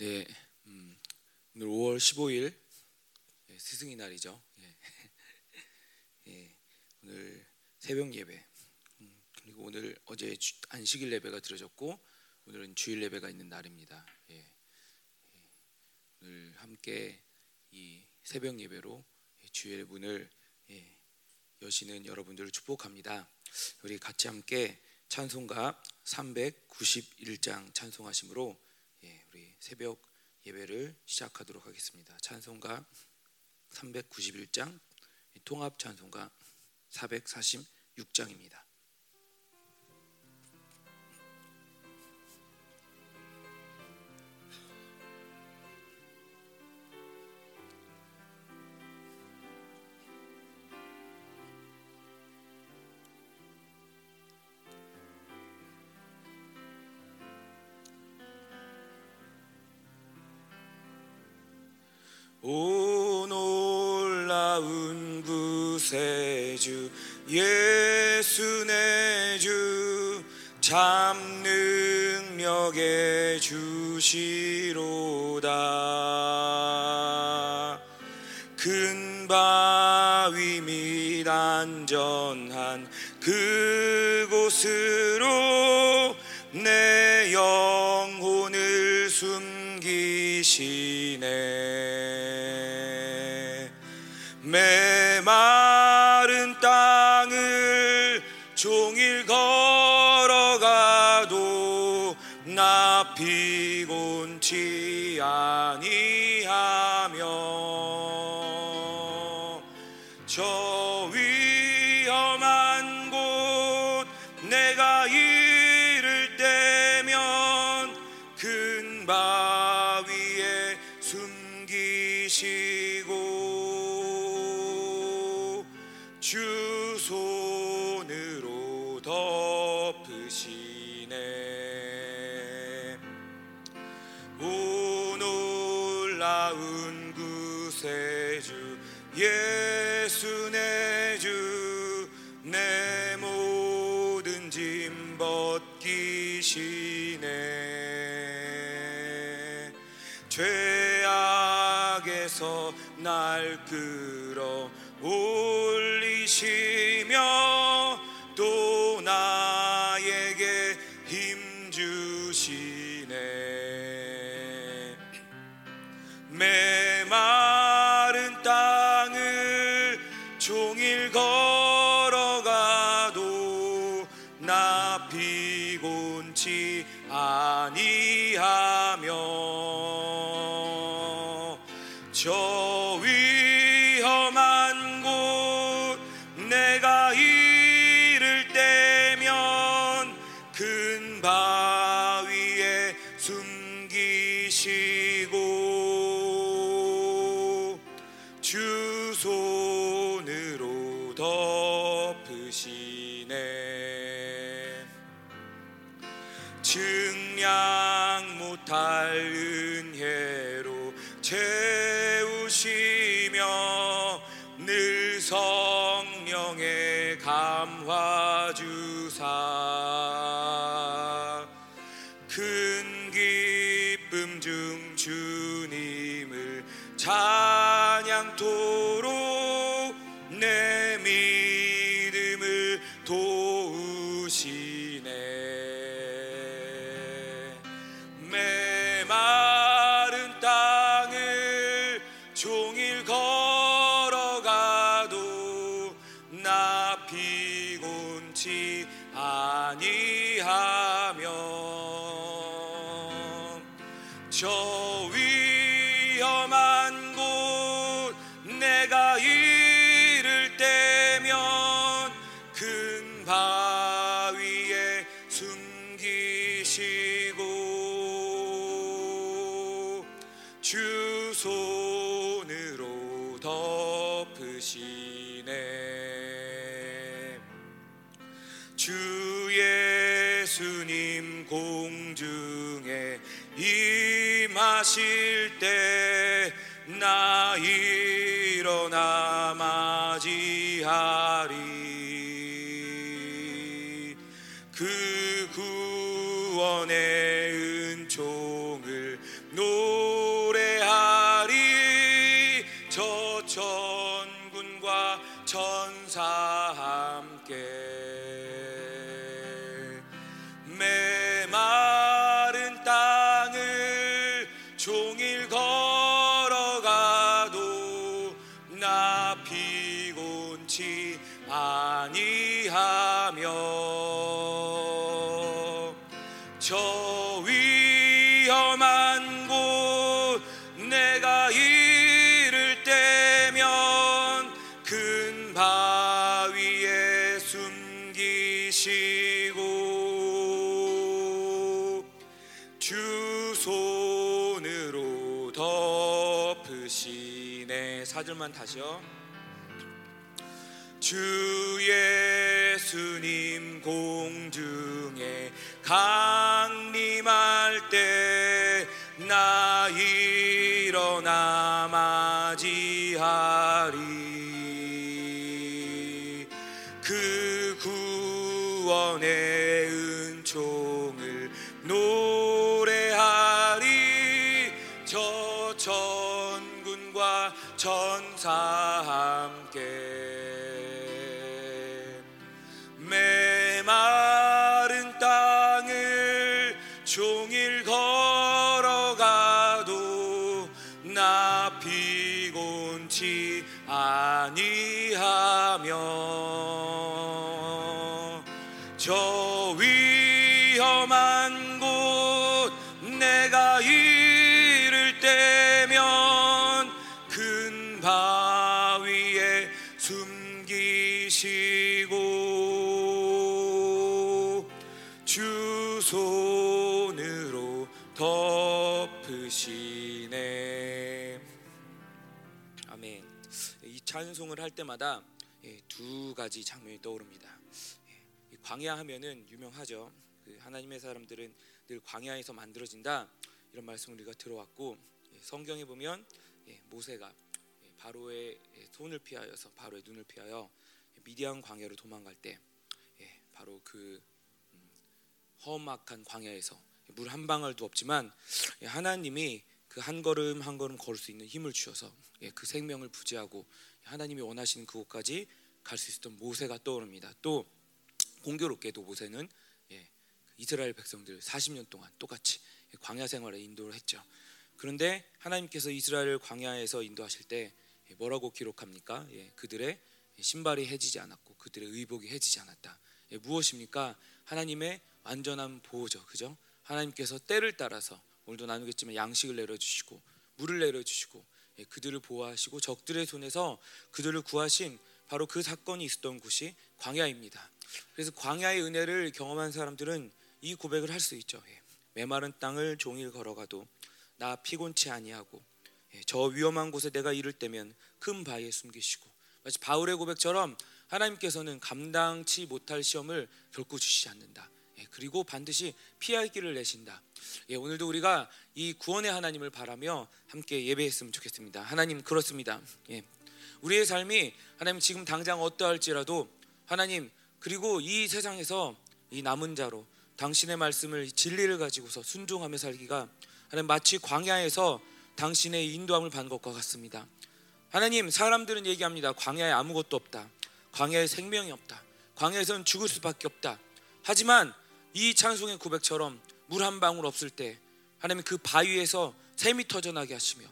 네, 음, 오늘 5월 15일 예, 스승의 날이죠. 예. 예, 오늘 새벽 예배 음, 그리고 오늘 어제 주, 안식일 예배가 드려졌고 오늘은 주일 예배가 있는 날입니다. 예, 예, 오늘 함께 이 새벽 예배로 주일 문을 예, 여시는 여러분들을 축복합니다. 우리 같이 함께 찬송가 391장 찬송하심으로 예, 우리 새벽 예배를 시작하도록 하겠습니다. 찬송가 391장 통합 찬송가 446장입니다. 큰 바위 및 안전한 그곳으로 내 영혼을 숨기시네. 메마른 땅을 종일 걸어가도 나 피곤치 아니 주 손으로 덮으시네. 주 예수님 공중에 임하실 때 강림할 때나 일어나 맞 때마다 예, 두 가지 장면이 떠오릅니다. 예, 이 광야 하면은 유명하죠. 그 하나님의 사람들은 늘 광야에서 만들어진다 이런 말씀을 우리가 들어왔고 예, 성경에 보면 예, 모세가 예, 바로의 예, 손을 피하여서 바로의 눈을 피하여 미디안 광야로 도망갈 때 예, 바로 그 음, 험악한 광야에서 물 한 방울도 없지만 예, 하나님이 그 한 걸음 한 걸음 걸을 수 있는 힘을 주셔서 예, 그 생명을 부지하고 하나님이 원하시는 그곳까지 갈 수 있었던 모세가 떠오릅니다. 또 공교롭게도 모세는 예, 이스라엘 백성들 40년 동안 똑같이 광야 생활에 인도를 했죠. 그런데 하나님께서 이스라엘을 광야에서 인도하실 때 예, 뭐라고 기록합니까? 예, 그들의 신발이 해지지 않았고 그들의 의복이 해지지 않았다. 예, 무엇입니까? 하나님의 완전한 보호죠. 그죠? 하나님께서 때를 따라서 오늘도 나누겠지만 양식을 내려주시고 물을 내려주시고 예, 그들을 보호하시고 적들의 손에서 그들을 구하신 바로 그 사건이 있었던 곳이 광야입니다. 그래서 광야의 은혜를 경험한 사람들은 이 고백을 할 수 있죠. 예, 메마른 땅을 종일 걸어가도 나 피곤치 아니하고 예, 저 위험한 곳에 내가 이를 때면 큰 바위에 숨기시고 마치 바울의 고백처럼 하나님께서는 감당치 못할 시험을 결코 주시지 않는다. 예, 그리고 반드시 피할 길을 내신다. 예, 오늘도 우리가 이 구원의 하나님을 바라며 함께 예배했으면 좋겠습니다. 하나님 그렇습니다. 예, 우리의 삶이 하나님 지금 당장 어떠할지라도 하나님 그리고 이 세상에서 이 남은 자로 당신의 말씀을 진리를 가지고서 순종하며 살기가 하나님 마치 광야에서 당신의 인도함을 받는 것과 같습니다. 하나님 사람들은 얘기합니다. 광야에 아무것도 없다. 광야에 생명이 없다. 광야에서는 죽을 수밖에 없다. 하지만 이 찬송의 고백처럼 물 한 방울 없을 때 하나님 그 바위에서 샘이 터져나게 하시며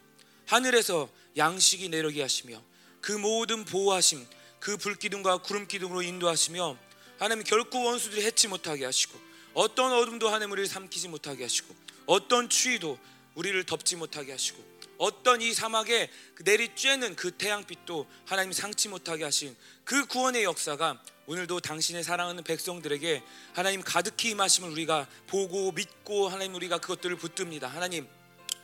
하늘에서 양식이 내려게 하시며 그 모든 보호하심 그 불기둥과 구름기둥으로 인도하시며 하나님 결코 원수들이 해치 못하게 하시고 어떤 어둠도 하나님 우리를 삼키지 못하게 하시고 어떤 추위도 우리를 덮지 못하게 하시고 어떤 이 사막에 그 내리쬐는 그 태양빛도 하나님 상치 못하게 하신 그 구원의 역사가 오늘도 당신의 사랑하는 백성들에게 하나님 가득히 임하심을 우리가 보고 믿고 하나님 우리가 그것들을 붙듭니다. 하나님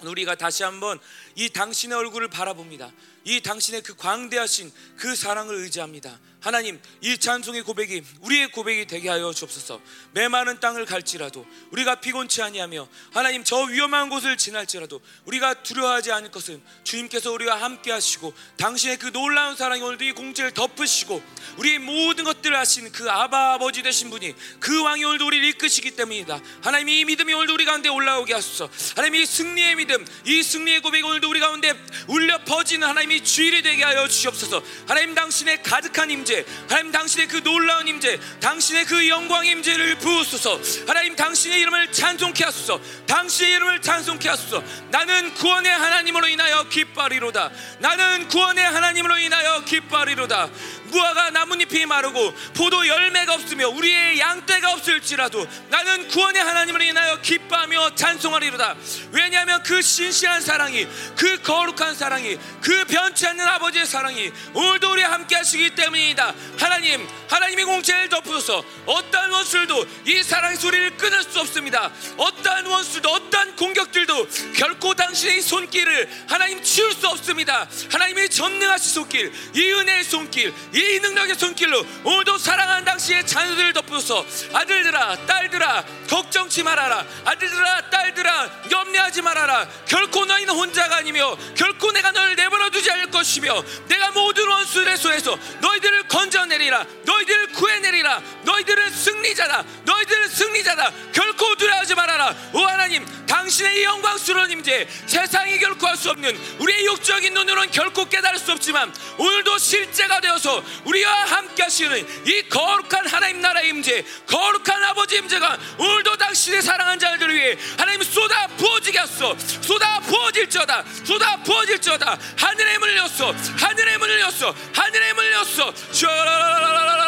우리가 다시 한번 이 당신의 얼굴을 바라봅니다. 이 당신의 그 광대하신 그 사랑을 의지합니다. 하나님, 이 찬송의 고백이 우리의 고백이 되게 하여 주옵소서. 메마른 땅을 갈지라도 우리가 피곤치 아니하며 하나님 저 위험한 곳을 지날지라도 우리가 두려워하지 않을 것은 주님께서 우리와 함께 하시고 당신의 그 놀라운 사랑이 오늘도 이 공지를 덮으시고 우리의 모든 것들을 하시는 그 아바 아버지 되신 분이 그 왕이 오늘도 우리를 이끄시기 때문이다. 하나님 이 믿음이 오늘도 우리 가운데 올라오게 하소서. 하나님 이 승리의 믿음, 이 승리의 고백이 오늘도 우리 가운데 울려 퍼지는 하나님이 주일이 되게 하여 주시옵소서. 하나님 당신의 가득한 임재 임재 하나님 당신의 그 놀라운 임재 당신의 그 영광 임재를 부으소서. 하나님 당신의 이름을 찬송케 하소서. 당신의 이름을 찬송케 하소서. 나는 구원의 하나님으로 인하여 기뻐하리로다. 나는 구원의 하나님으로 인하여 기뻐하리로다 무화과 나뭇잎이 마르고 포도 열매가 없으며 우리의 양떼가 없을지라도 나는 구원의 하나님으로 인하여 기뻐하며 찬송하리로다. 왜냐하면 그 신실한 사랑이 그 거룩한 사랑이 그 변치 않는 아버지의 사랑이 오늘도 우리 함께 하시기 때문이다. 하나님 하나님의 공채를 덮으소서 어떠한 원수들도 이 사랑의 소리를 끊을 수 없습니다. 어떠한 원수도 어떠한 공격들도 결코 당신의 손길을 하나님 치울 수 없습니다. 하나님의 전능하신 손길 이 은혜의 손길 이 능력의 손길로 오늘도 사랑하는 당신의 자녀들을 덮으소서 아들들아 딸들아 걱정치 말아라. 아들들아 딸들아 염려하지 말아라. 결코 너희는 혼자가 아니며 결코 내가 너를 내버려 두지 않을 것이며 내가 모든 원수들의 손에서 너희들을 건져내리라. 너 희들을 구해내리라. 너희들은 승리자다. 너희들은 승리자다. 결코 두려워하지 말아라. 오 하나님 당신의 이 영광스러운 임재. 세상이 결코 할 수 없는 우리의 육적인 눈으로는 결코 깨달을 수 없지만 오늘도 실제가 되어서 우리와 함께 하시는 이 거룩한 하나님 나라의 임재 거룩한 아버지 임재가 오늘도 당신의 사랑한 자들을 위해 하나님 쏟아 부어지게 하소 쏟아 부어질지어다. 쏟아 부어질지어다. 하늘의 열었어 하늘의 열었어 하늘의 열었어 슈라라라라라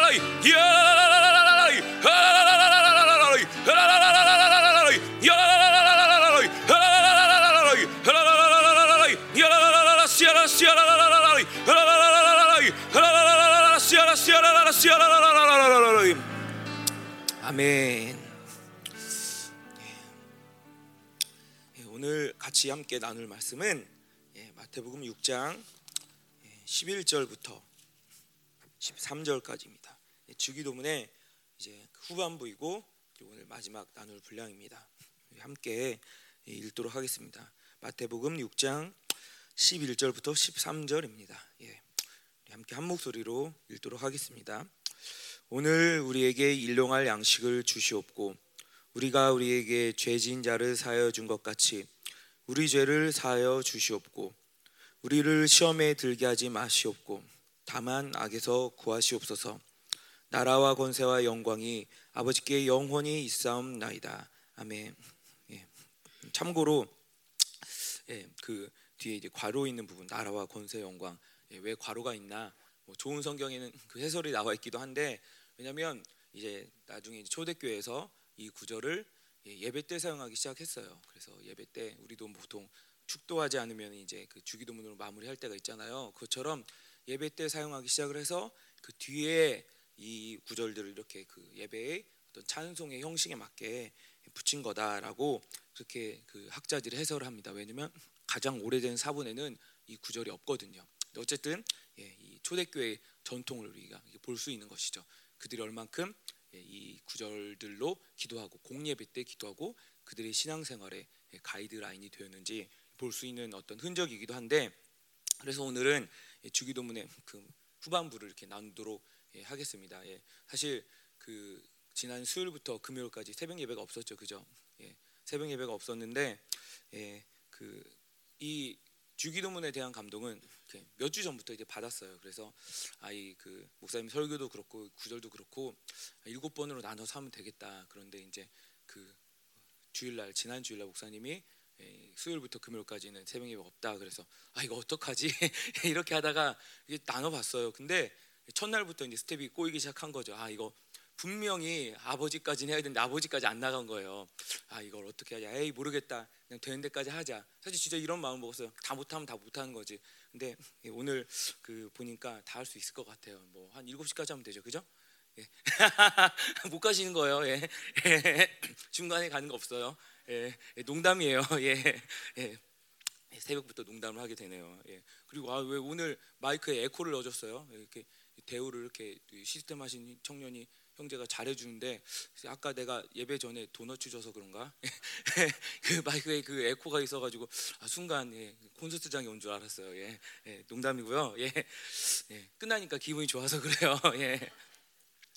아멘. 예, 오늘 같이 함께 나눌 말씀은 예, 마태복음 6장 11절부터 13절까지입니다. 예, 주기도문의 이제 후반부이고 그리고 오늘 마지막 나눌 분량입니다. 함께 예, 읽도록 하겠습니다. 마태복음 6장 11절부터 13절입니다. 예, 함께 한 목소리로 읽도록 하겠습니다. 오늘 우리에게 일용할 양식을 주시옵고 우리가 우리에게 죄진 자를 사하여 준 것 같이 우리 죄를 사하여 주시옵고 우리를 시험에 들게 하지 마시옵고 다만 악에서 구하시옵소서 나라와 권세와 영광이 아버지께 영원히 있사옵나이다 아멘 예. 참고로 예, 그 뒤에 이제 괄호 있는 부분 나라와 권세 영광 예, 왜 괄호가 있나 뭐 좋은 성경에는 그 해설이 나와 있기도 한데 왜냐하면 이제 나중에 이제 초대교회에서 이 구절을 예, 예배 때 사용하기 시작했어요. 그래서 예배 때 우리도 보통 축도하지 않으면 이제 그 주기도문으로 마무리할 때가 있잖아요. 그것처럼 예배 때 사용하기 시작을 해서 그 뒤에 이 구절들을 이렇게 그 예배의 어떤 찬송의 형식에 맞게 붙인 거다라고 그렇게 그 학자들이 해설을 합니다. 왜냐면 가장 오래된 사본에는 이 구절이 없거든요. 어쨌든 예, 이 초대교회 전통을 우리가 볼 수 있는 것이죠. 그들이 얼만큼 예, 이 구절들로 기도하고 공예배 때 기도하고 그들의 신앙생활에 예, 가이드라인이 되었는지 볼 수 있는 어떤 흔적이기도 한데 그래서 오늘은 예, 주기도문의 그 후반부를 이렇게 나누도록 하겠습니다. 사실 그 지난 수요일부터 금요일까지 새벽 예배가 없었죠, 그죠? 새벽 예배가 없었는데 그이 주기도문에 대한 감동은 몇 주 전부터 이제 받았어요. 그래서 아이 그 목사님 설교도 그렇고 구절도 그렇고 일곱 번으로 나눠서 하면 되겠다. 그런데 이제 그 주일날 지난 주일날 목사님이 예, 수요일부터 금요일까지는 새벽 예배 없다. 그래서 아 이거 어떡하지? 이렇게 하다가 이제 나눠봤어요. 근데 첫날부터 이제 스텝이 꼬이기 시작한 거죠. 아 이거 분명히 아버지까지는 해야 되는데 아버지까지 안 나간 거예요. 아 이걸 어떻게 하냐? 에이 모르겠다. 그냥 되는 데까지 하자. 사실 진짜 이런 마음 먹었어요. 다 못하면 다 못하는 거지. 근데 오늘 그 보니까 다 할 수 있을 것 같아요. 뭐 한 7시까지 하면 되죠. 그죠? 예. 못 가시는 거예요. 예. 중간에 가는 거 없어요. 예. 농담이에요. 예. 예. 새벽부터 농담을 하게 되네요. 예. 그리고 아, 왜 오늘 마이크에 에코를 넣어줬어요? 이렇게 대우를 이렇게 시스템 하신 청년이 형제가 잘해주는데 아까 내가 예배 전에 도넛 줘서 그런가 그 마이크에 그 에코가 있어가지고 아, 순간 예, 콘서트장에 온 줄 알았어요. 예, 예, 농담이고요. 예, 예, 끝나니까 기분이 좋아서 그래요. 예.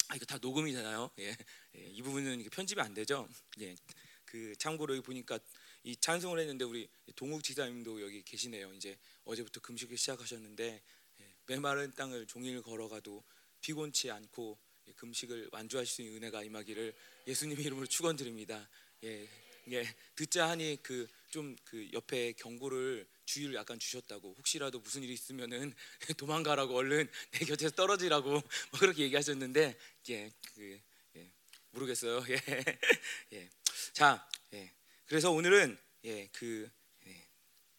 아, 이거 다 녹음이잖아요. 예, 예, 이 부분은 편집이 안 되죠. 예, 그 참고로 여기 보니까 이 찬송을 했는데 우리 동욱 지사님도 여기 계시네요. 이제 어제부터 금식을 시작하셨는데 예, 메마른 땅을 종일 걸어가도 피곤치 않고 예, 금식을 완주할 수 있는 은혜가 임하기를 예수님 이름으로 축원드립니다. 예, 예, 듣자 하니 그좀그 옆에 경고를 주의를 약간 주셨다고 혹시라도 무슨 일이 있으면은 도망가라고 얼른 내 곁에서 떨어지라고 뭐 그렇게 얘기하셨는데 예, 그 예, 모르겠어요. 예, 예, 자, 예, 그래서 오늘은 예, 그 예,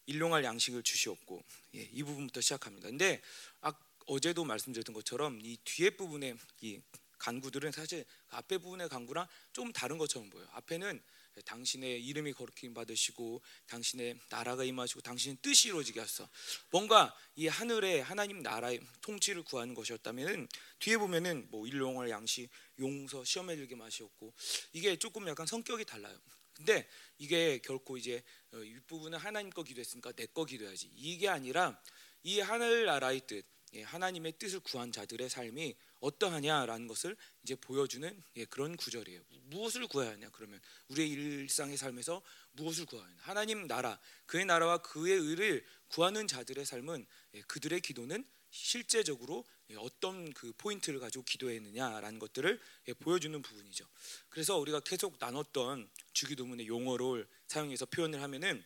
일용할 양식을 주시옵고 예, 이 부분부터 시작합니다. 근데 아, 어제도 말씀드렸던 것처럼 이 뒤에 부분의 이 간구들은 사실 그 앞에 부분의 간구랑 좀 다른 것처럼 보여요. 앞에는 당신의 이름이 거룩히 받으시고 당신의 나라가 임하시고 당신의 뜻이 이루어지게 하소서. 뭔가 이 하늘에 하나님 나라의 통치를 구하는 것이었다면은 뒤에 보면은 뭐 일용할 양식, 용서, 시험에 들게 마시옵고 이게 조금 약간 성격이 달라요. 근데 이게 결코 이제 어, 윗부분은 하나님 거 기도했으니까 내 거 기도해야지 이게 아니라 이 하늘 나라의 뜻, 예, 하나님의 뜻을 구한 자들의 삶이 어떠하냐라는 것을 이제 보여주는 예, 그런 구절이에요. 무엇을 구해야 하냐? 그러면 우리의 일상의 삶에서 무엇을 구해야 하냐? 하나님 나라, 그의 나라와 그의 의를 구하는 자들의 삶은 예, 그들의 기도는 실제적으로 예, 어떤 그 포인트를 가지고 기도했느냐라는 것들을 예, 보여주는 부분이죠. 그래서 우리가 계속 나눴던 주기도문의 용어를 사용해서 표현을 하면은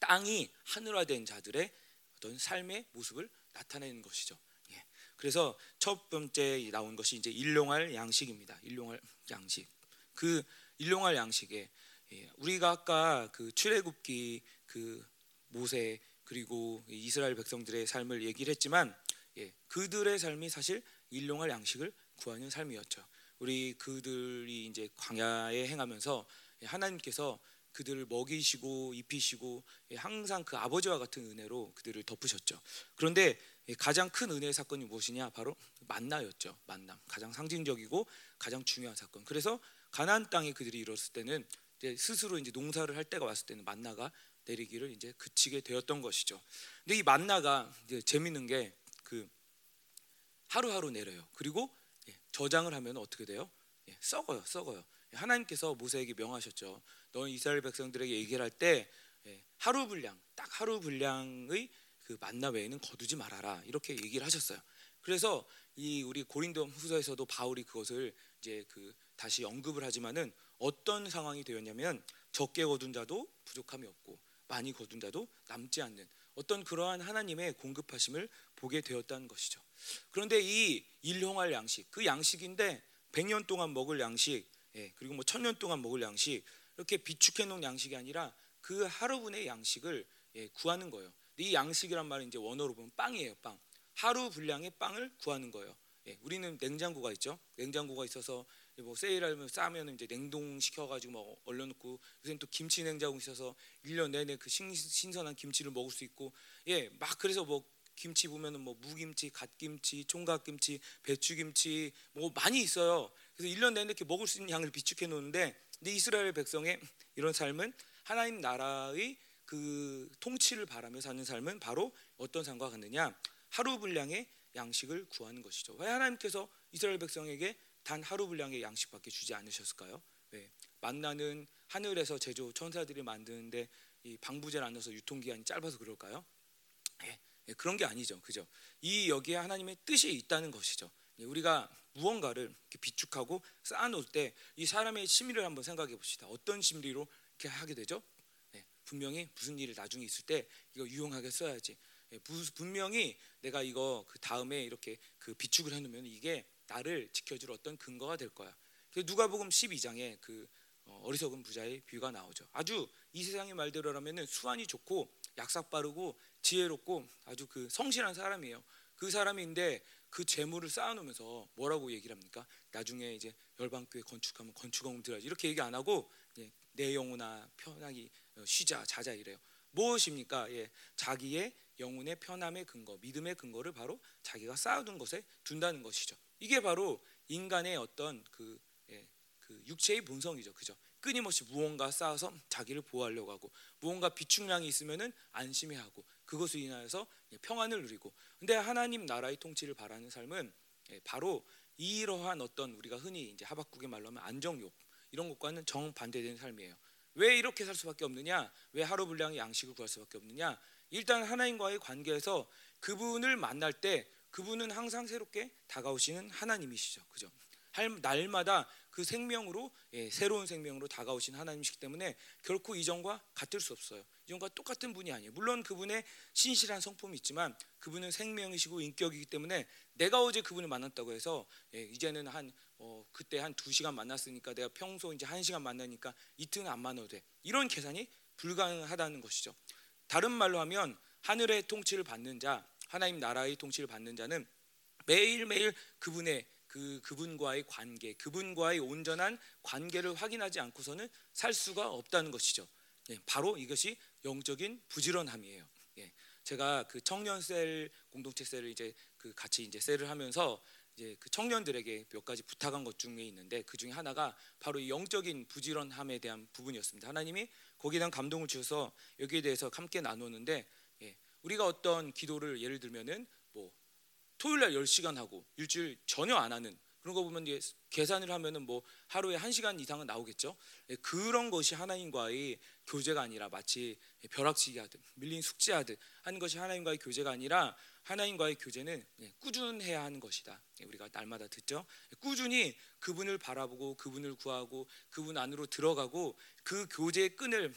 땅이 하늘화된 자들의 어떤 삶의 모습을 나타내는 것이죠. 예. 그래서 첫 번째 나온 것이 이제 일용할 양식입니다. 일용할 양식. 그 일용할 양식에 예. 우리가 아까 그 출애굽기 그 모세 그리고 이스라엘 백성들의 삶을 얘기를 했지만 예. 그들의 삶이 사실 일용할 양식을 구하는 삶이었죠. 우리 그들이 이제 광야에 행하면서 하나님께서 그들을 먹이시고 입히시고 예, 항상 그 아버지와 같은 은혜로 그들을 덮으셨죠. 그런데 예, 가장 큰 은혜의 사건이 무엇이냐? 바로 만나였죠. 만남. 가장 상징적이고 가장 중요한 사건. 그래서 가나안 땅에 그들이 이뤘을 때는 이제 스스로 이제 농사를 할 때가 왔을 때는 만나가 내리기를 이제 그치게 되었던 것이죠. 근데 이 만나가 이제 재밌는 게그 하루하루 내려요. 그리고 예, 저장을 하면 어떻게 돼요? 썩어요. 썩어요. 하나님께서 모세에게 명하셨죠. 너 이스라엘 백성들에게 얘기를 할때 예, 하루 분량, 딱 하루 분량의 그 만나 외에는 거두지 말아라 이렇게 얘기를 하셨어요. 그래서 이 우리 고린도 후서에서도 바울이 그것을 이제 그 다시 언급을 하지만은 어떤 상황이 되었냐면 적게 거둔 자도 부족함이 없고 많이 거둔 자도 남지 않는 어떤 그러한 하나님의 공급하심을 보게 되었다는 것이죠. 그런데 이 일용할 양식, 그 양식인데 100년 동안 먹을 양식, 예, 그리고 뭐 천년 동안 먹을 양식 이렇게 비축해 놓은 양식이 아니라 그 하루분의 양식을 예, 구하는 거예요. 이 양식이란 말은 이제 원어로 보면 빵이에요. 빵. 하루 분량의 빵을 구하는 거예요. 예, 우리는 냉장고가 있죠. 냉장고가 있어서 뭐 세일하면 싸면 이제 냉동시켜 가지고 뭐 얼려 놓고 요새는 또 김치 냉장고 있어서 1년 내내 그 신, 신선한 김치를 먹을 수 있고 예, 막 그래서 뭐 김치 보면은 뭐 무김치, 갓김치, 총각김치, 배추김치 뭐 많이 있어요. 그래서 1년 내내 이렇게 먹을 수 있는 양을 비축해 놓는데 근데 이스라엘 백성의 이런 삶은 하나님 나라의 그 통치를 바라며 사는 삶은 바로 어떤 삶과 같느냐? 하루 분량의 양식을 구하는 것이죠. 왜 하나님께서 이스라엘 백성에게 단 하루 분량의 양식밖에 주지 않으셨을까요? 왜? 만나는 하늘에서 제조 천사들이 만드는데 이 방부제를 안 넣어서 유통기한이 짧아서 그럴까요? 예, 예, 그런 게 아니죠. 그죠? 이 여기에 하나님의 뜻이 있다는 것이죠. 예, 우리가 무언가를 비축하고 쌓아놓을 때 이 사람의 심리를 한번 생각해 봅시다. 어떤 심리로 이렇게 하게 되죠? 네, 분명히 무슨 일이 나중에 있을 때 이거 유용하게 써야지. 네, 분명히 내가 이거 그 다음에 이렇게 그 비축을 해놓으면 이게 나를 지켜줄 어떤 근거가 될 거야. 누가복음 12장에 그 어, 어리석은 부자의 비유가 나오죠. 아주 이 세상의 말대로라면 수완이 좋고 약삭 빠르고 지혜롭고 아주 그 성실한 사람이에요. 그 사람인데 그 재물을 쌓아놓으면서 뭐라고 얘기를 합니까? 나중에 이제 열방교회 건축하면 건축원금 들어야지 이렇게 얘기 안 하고 예, 내 영혼아 편하게 어, 쉬자 자자 이래요. 무엇입니까? 예, 자기의 영혼의 편함의 근거, 믿음의 근거를 바로 자기가 쌓아둔 것에 둔다는 것이죠. 이게 바로 인간의 어떤 그, 예, 그 육체의 본성이죠, 그죠? 끊임없이 무언가 쌓아서 자기를 보호하려고 하고 무언가 비축량이 있으면은 안심해 하고 그것을 인하여서 평안을 누리고 근데 하나님 나라의 통치를 바라는 삶은 예, 바로 이러한 어떤 우리가 흔히 이제 하박국의 말로 하면 안정욕 이런 것과는 정반대되는 삶이에요. 왜 이렇게 살 수밖에 없느냐? 왜 하루 분량의 양식을 구할 수밖에 없느냐? 일단 하나님과의 관계에서 그분을 만날 때 그분은 항상 새롭게 다가오시는 하나님이시죠. 그죠? 날마다 그 생명으로 예, 새로운 생명으로 다가오신 하나님이시기 때문에 결코 이전과 같을 수 없어요. 이전과 똑같은 분이 아니에요. 물론 그분의 신실한 성품이 있지만 그분은 생명이시고 인격이기 때문에 내가 어제 그분을 만났다고 해서 예, 이제는 한 어, 그때 한 두 시간 만났으니까 내가 평소 이제 한 시간 만나니까 이틀은 안 만나도 돼. 이런 계산이 불가능하다는 것이죠. 다른 말로 하면 하늘의 통치를 받는 자, 하나님 나라의 통치를 받는 자는 매일매일 그분의 그 그분과의 관계, 그분과의 온전한 관계를 확인하지 않고서는 살 수가 없다는 것이죠. 예, 바로 이것이 영적인 부지런함이에요. 예, 제가 그 청년 셀 공동체 셀을 이제 그 같이 이제 셀을 하면서 이제 그 청년들에게 몇 가지 부탁한 것 중에 있는데 그 중에 하나가 바로 이 영적인 부지런함에 대한 부분이었습니다. 하나님이 거기에 대한 감동을 주셔서 여기에 대해서 함께 나누는데 예, 우리가 어떤 기도를 예를 들면은 뭐 토요일 날 10시간 하고 일주일 전혀 안 하는 그런 거 보면 이제 계산을 하면은 뭐 하루에 1시간 이상은 나오겠죠. 예, 그런 것이 하나님과의 교제가 아니라 마치 벼락치기 하듯 밀린 숙제하듯 하는 것이 하나님과의 교제가 아니라 하나님과의 교제는 예, 꾸준해야 하는 것이다. 예, 우리가 날마다 듣죠. 꾸준히 그분을 바라보고 그분을 구하고 그분 안으로 들어가고 그 교제의 끈을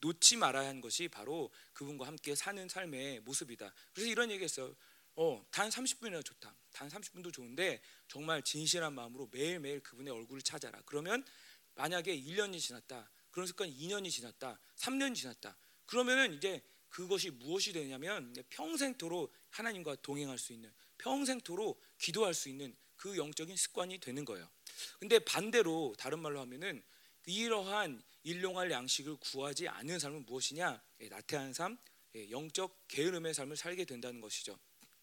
놓지 말아야 하는 것이 바로 그분과 함께 사는 삶의 모습이다. 그래서 이런 얘기했어요. 어, 단 30분이나 좋다. 단 30분도 좋은데 정말 진실한 마음으로 매일매일 그분의 얼굴을 찾아라. 그러면 만약에 1년이 지났다. 그런 습관이 2년이 지났다. 3년이 지났다. 그러면은 이제 그것이 무엇이 되냐면 평생토록 하나님과 동행할 수 있는 평생토록 기도할 수 있는 그 영적인 습관이 되는 거예요. 근데 반대로 다른 말로 하면은 이러한 일용할 양식을 구하지 않는 삶은 무엇이냐? 예, 나태한 삶, 예, 영적 게으름의 삶을 살게 된다는 것이죠.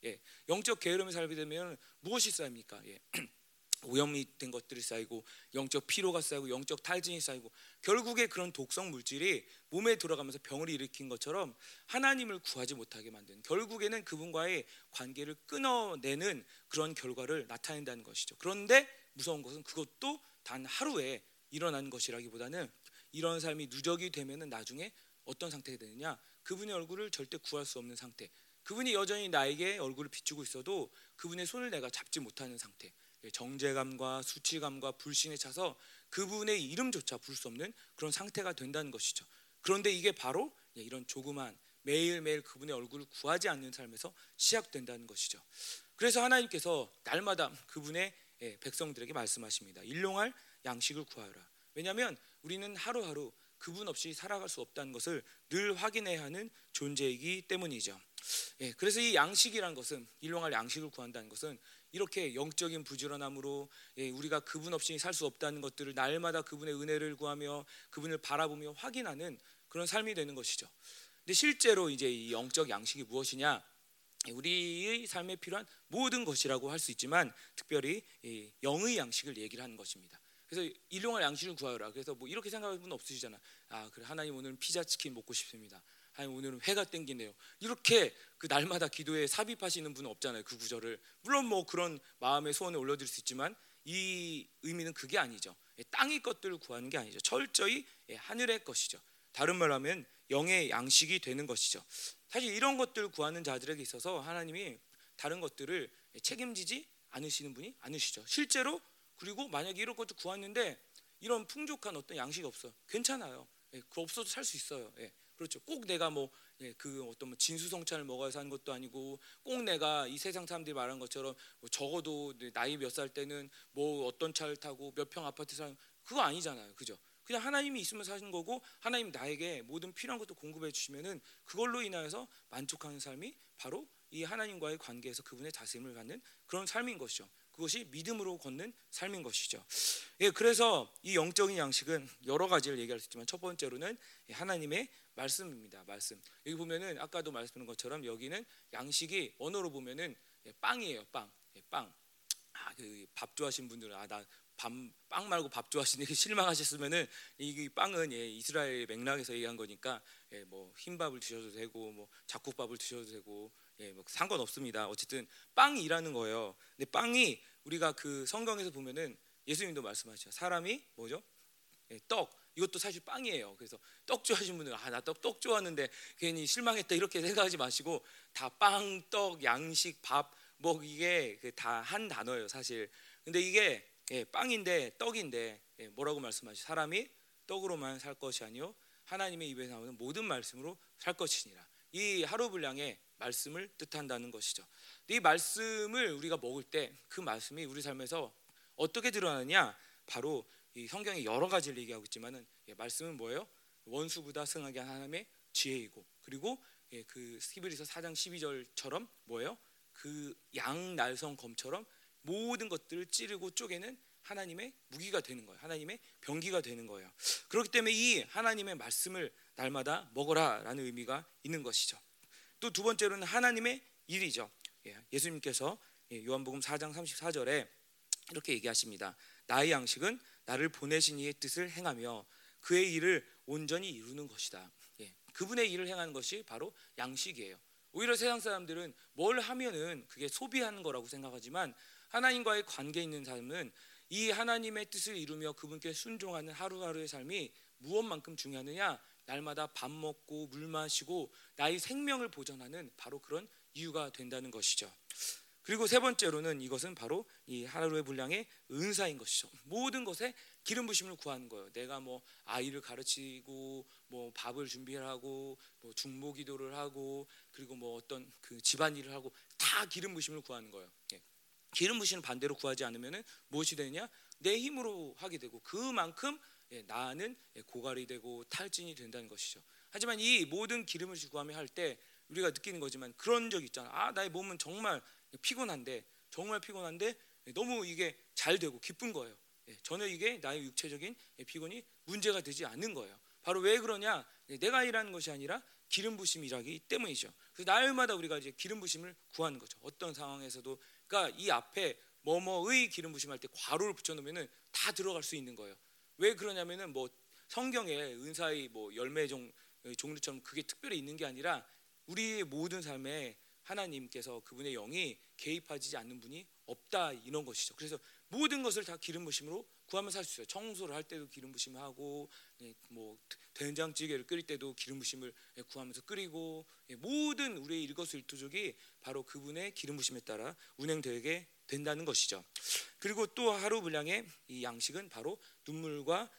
예, 영적 게으름에 살게 되면 무엇이 쌓입니까? 예. 오염이 된 것들이 쌓이고 영적 피로가 쌓이고 영적 탈진이 쌓이고 결국에 그런 독성 물질이 몸에 들어가면서 병을 일으킨 것처럼 하나님을 구하지 못하게 만드는 결국에는 그분과의 관계를 끊어내는 그런 결과를 나타낸다는 것이죠. 그런데 무서운 것은 그것도 단 하루에 일어난 것이라기보다는 이런 삶이 누적이 되면은 나중에 어떤 상태가 되느냐? 그분의 얼굴을 절대 구할 수 없는 상태. 그분이 여전히 나에게 얼굴을 비추고 있어도 그분의 손을 내가 잡지 못하는 상태. 예, 정제감과 수치감과 불신에 차서 그분의 이름조차 부를 수 없는 그런 상태가 된다는 것이죠. 그런데 이게 바로 예, 이런 조그만 매일매일 그분의 얼굴을 구하지 않는 삶에서 시작된다는 것이죠. 그래서 하나님께서 날마다 그분의 예, 백성들에게 말씀하십니다. 일용할 양식을 구하라. 왜냐하면 우리는 하루하루 그분 없이 살아갈 수 없다는 것을 늘 확인해야 하는 존재이기 때문이죠. 예, 그래서 이 양식이란 것은 일용할 양식을 구한다는 것은 이렇게 영적인 부지런함으로 예, 우리가 그분 없이 살 수 없다는 것들을 날마다 그분의 은혜를 구하며 그분을 바라보며 확인하는 그런 삶이 되는 것이죠. 근데 실제로 이제 이 영적 양식이 무엇이냐? 예, 우리의 삶에 필요한 모든 것이라고 할 수 있지만 특별히 영의 양식을 얘기를 하는 것입니다. 그래서 일용할 양식을 구하라. 그래서 뭐 이렇게 생각하는 분 없으시잖아. 아, 그래 하나님 오늘 피자 치킨 먹고 싶습니다. 하나님 오늘은 회가 땡기네요. 이렇게 그 날마다 기도에 삽입하시는 분은 없잖아요. 그 구절을 물론 뭐 그런 마음의 소원을 올려드릴 수 있지만 이 의미는 그게 아니죠. 예, 땅의 것들을 구하는 게 아니죠. 철저히 예, 하늘의 것이죠. 다른 말하면 영의 양식이 되는 것이죠. 사실 이런 것들을 구하는 자들에게 있어서 하나님이 다른 것들을 책임지지 않으시는 분이 아니시죠. 실제로 그리고 만약에 이런 것도 구했는데 이런 풍족한 어떤 양식이 없어 괜찮아요. 예, 그 없어도 살 수 있어요. 예, 그렇죠. 꼭 내가 뭐그 예, 어떤 뭐 진수성찬을 먹어야 사는 것도 아니고 꼭 내가 이 세상 사람들이 말한 것처럼 뭐 적어도 나이 몇 살 때는 뭐 어떤 차를 타고 몇 평 아파트 사는 그거 아니잖아요. 그죠? 그냥 하나님이 있으면 사는 거고 하나님 나에게 모든 필요한 것도 공급해 주시면은 그걸로 인하여서 만족하는 삶이 바로 이 하나님과의 관계에서 그분의 다스림을 받는 그런 삶인 것이죠. 그것이 믿음으로 걷는 삶인 것이죠. 예, 그래서 이 영적인 양식은 여러 가지를 얘기할 수 있지만 첫 번째로는 하나님의 말씀입니다. 말씀. 여기 보면은 아까도 말씀드린 것처럼 여기는 양식이 언어로 보면은 예, 빵이에요. 빵. 예, 빵. 아, 그 밥 좋아하시는 분들은 아 나 빵 말고 밥 좋아하시는 게 실망하셨으면은 이 빵은 예, 이스라엘 맥락에서 얘기한 거니까 예, 뭐 흰밥을 드셔도 되고 뭐 잡곡밥을 드셔도 되고 예, 뭐 상관없습니다. 어쨌든 빵이라는 거예요. 근데 빵이 우리가 그 성경에서 보면은 예수님도 말씀하시죠. 사람이 뭐죠? 예, 떡. 이것도 사실 빵이에요. 그래서 떡 좋아하시는 분들 아 나 떡 떡 좋아하는데 괜히 실망했다 이렇게 생각하지 마시고 다 빵, 떡, 양식, 밥 뭐 이게 그다한 단어예요 사실. 근데 이게 예, 빵인데 떡인데 예, 뭐라고 말씀하시? 사람이 떡으로만 살 것이 아니요 하나님의 입에서 나오는 모든 말씀으로 살 것이니라. 이 하루 분량의 말씀을 뜻한다는 것이죠. 이 말씀을 우리가 먹을 때 그 말씀이 우리 삶에서 어떻게 드러나느냐? 바로 이 성경에 여러 가지를 얘기하고 있지만은 예, 말씀은 뭐예요? 원수보다 승하게 한 하나님의 지혜이고 그리고 예, 그 히브리서 4장 12절처럼 뭐예요? 그 양 날성 검처럼 모든 것들을 찌르고 쪼개는 하나님의 무기가 되는 거예요. 하나님의 병기가 되는 거예요. 그렇기 때문에 이 하나님의 말씀을 날마다 먹어라라는 의미가 있는 것이죠. 또 두 번째로는 하나님의 일이죠. 예, 예수님께서 예, 요한복음 4장 34절에 이렇게 얘기하십니다. 나의 양식은 나를 보내신 이의 뜻을 행하며 그의 일을 온전히 이루는 것이다. 예, 그분의 일을 행하는 것이 바로 양식이에요. 오히려 세상 사람들은 뭘 하면은 그게 소비하는 거라고 생각하지만 하나님과의 관계 있는 삶은 이 하나님의 뜻을 이루며 그분께 순종하는 하루하루의 삶이 무엇만큼 중요하느냐? 날마다 밥 먹고 물 마시고 나의 생명을 보존하는 바로 그런 이유가 된다는 것이죠. 그리고 세 번째로는 이것은 바로 이 하루의 분량의 은사인 것이죠. 모든 것에 기름 부심을 구하는 거예요. 내가 뭐 아이를 가르치고 뭐 밥을 준비하고 뭐 중보 기도를 하고 그리고 뭐 어떤 그 집안 일을 하고 다 기름 부심을 구하는 거예요. 예. 기름 부심을 반대로 구하지 않으면 무엇이 되느냐? 내 힘으로 하게 되고 그만큼 예, 나는 예, 고갈이 되고 탈진이 된다는 것이죠. 하지만 이 모든 기름을 구하며 할 때 우리가 느끼는 거지만 그런 적 있잖아. 아 나의 몸은 정말 피곤한데 정말 피곤한데 너무 이게 잘 되고 기쁜 거예요. 예, 전혀 이게 나의 육체적인 피곤이 문제가 되지 않는 거예요. 바로 왜 그러냐? 내가 일하는 것이 아니라 기름 부심이 일하기 때문이죠. 그래서 날마다 우리가 이제 기름 부심을 구하는 거죠. 어떤 상황에서도 그러니까 이 앞에 뭐뭐의 기름 부심할 때 괄호를 붙여 놓으면은 다 들어갈 수 있는 거예요. 왜 그러냐면은 뭐 성경에 은사의 뭐 열매 종 종류처럼 그게 특별히 있는 게 아니라 우리 모든 삶에 하나님께서 그분의 영이 개입하지 않는 분이 없다 이런 것이죠. 그래서 모든 것을 다 기름 부심으로 구하면 살 수 있어요. 청소를 할 때도 기름 부심을 하고 예, 뭐 된장찌개를 끓일 때도 기름 부심을 예, 구하면서 끓이고 예, 모든 우리의 일거수일투족이 바로 그분의 기름 부심에 따라 운행되게 된다는 것이죠. 그리고 또 하루 분량의 이 양식은 바로 눈물과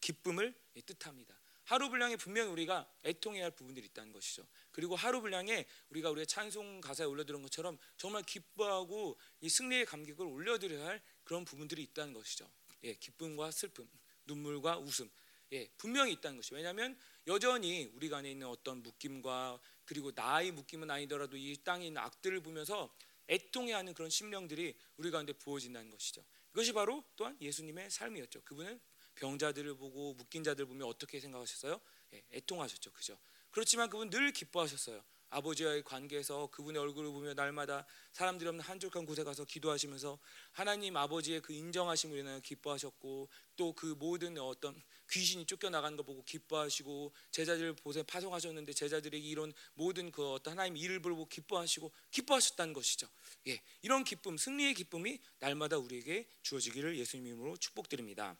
기쁨을 뜻합니다. 하루 분량에 분명히 우리가 애통해야 할 부분들이 있다는 것이죠. 그리고 하루 분량에 우리가 우리의 찬송 가사에 올려드린 것처럼 정말 기뻐하고 이 승리의 감격을 올려드려야 할 그런 부분들이 있다는 것이죠. 예, 기쁨과 슬픔, 눈물과 웃음, 예, 분명히 있다는 것이 왜냐하면 여전히 우리가 안에 있는 어떤 묶임과 그리고 나의 묶임은 아니더라도 이 땅에 있는 악들을 보면서 애통해하는 그런 심령들이 우리 가운데 부어진다는 것이죠. 이것이 바로 또한 예수님의 삶이었죠. 그분은 병자들을 보고 묶인 자들 보면 어떻게 생각하셨어요? 예, 애통하셨죠, 그죠? 그렇지만 그분 늘 기뻐하셨어요. 아버지와의 관계에서 그분의 얼굴을 보며 날마다 사람들이 없는 한적한 곳에 가서 기도하시면서 하나님 아버지의 그 인정하심을 인하여 기뻐하셨고 또 그 모든 어떤 귀신이 쫓겨나가는 거 보고 기뻐하시고 제자들을 보세 파송하셨는데 제자들에게 이런 모든 그 어떤 하나님 일을 보고 기뻐하시고 기뻐하셨다는 것이죠. 예, 이런 기쁨, 승리의 기쁨이 날마다 우리에게 주어지기를 예수님 이름으로 축복드립니다.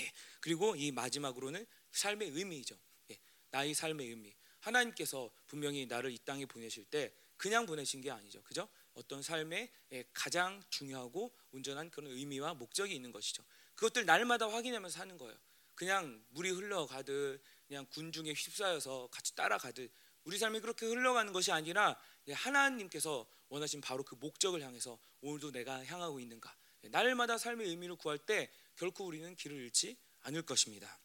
예, 그리고 이 마지막으로는 삶의 의미이죠. 예, 나의 삶의 의미. 하나님께서 분명히 나를 이 땅에 보내실 때 그냥 보내신 게 아니죠. 그죠? 어떤 삶에 가장 중요하고 온전한 그런 의미와 목적이 있는 것이죠. 그것들 날마다 확인하면서 사는 거예요. 그냥 물이 흘러가듯 그냥 군중에 휩싸여서 같이 따라가듯 우리 삶이 그렇게 흘러가는 것이 아니라 하나님께서 원하신 바로 그 목적을 향해서 오늘도 내가 향하고 있는가. 날마다 삶의 의미를 구할 때 결코 우리는 길을 잃지 않을 것입니다.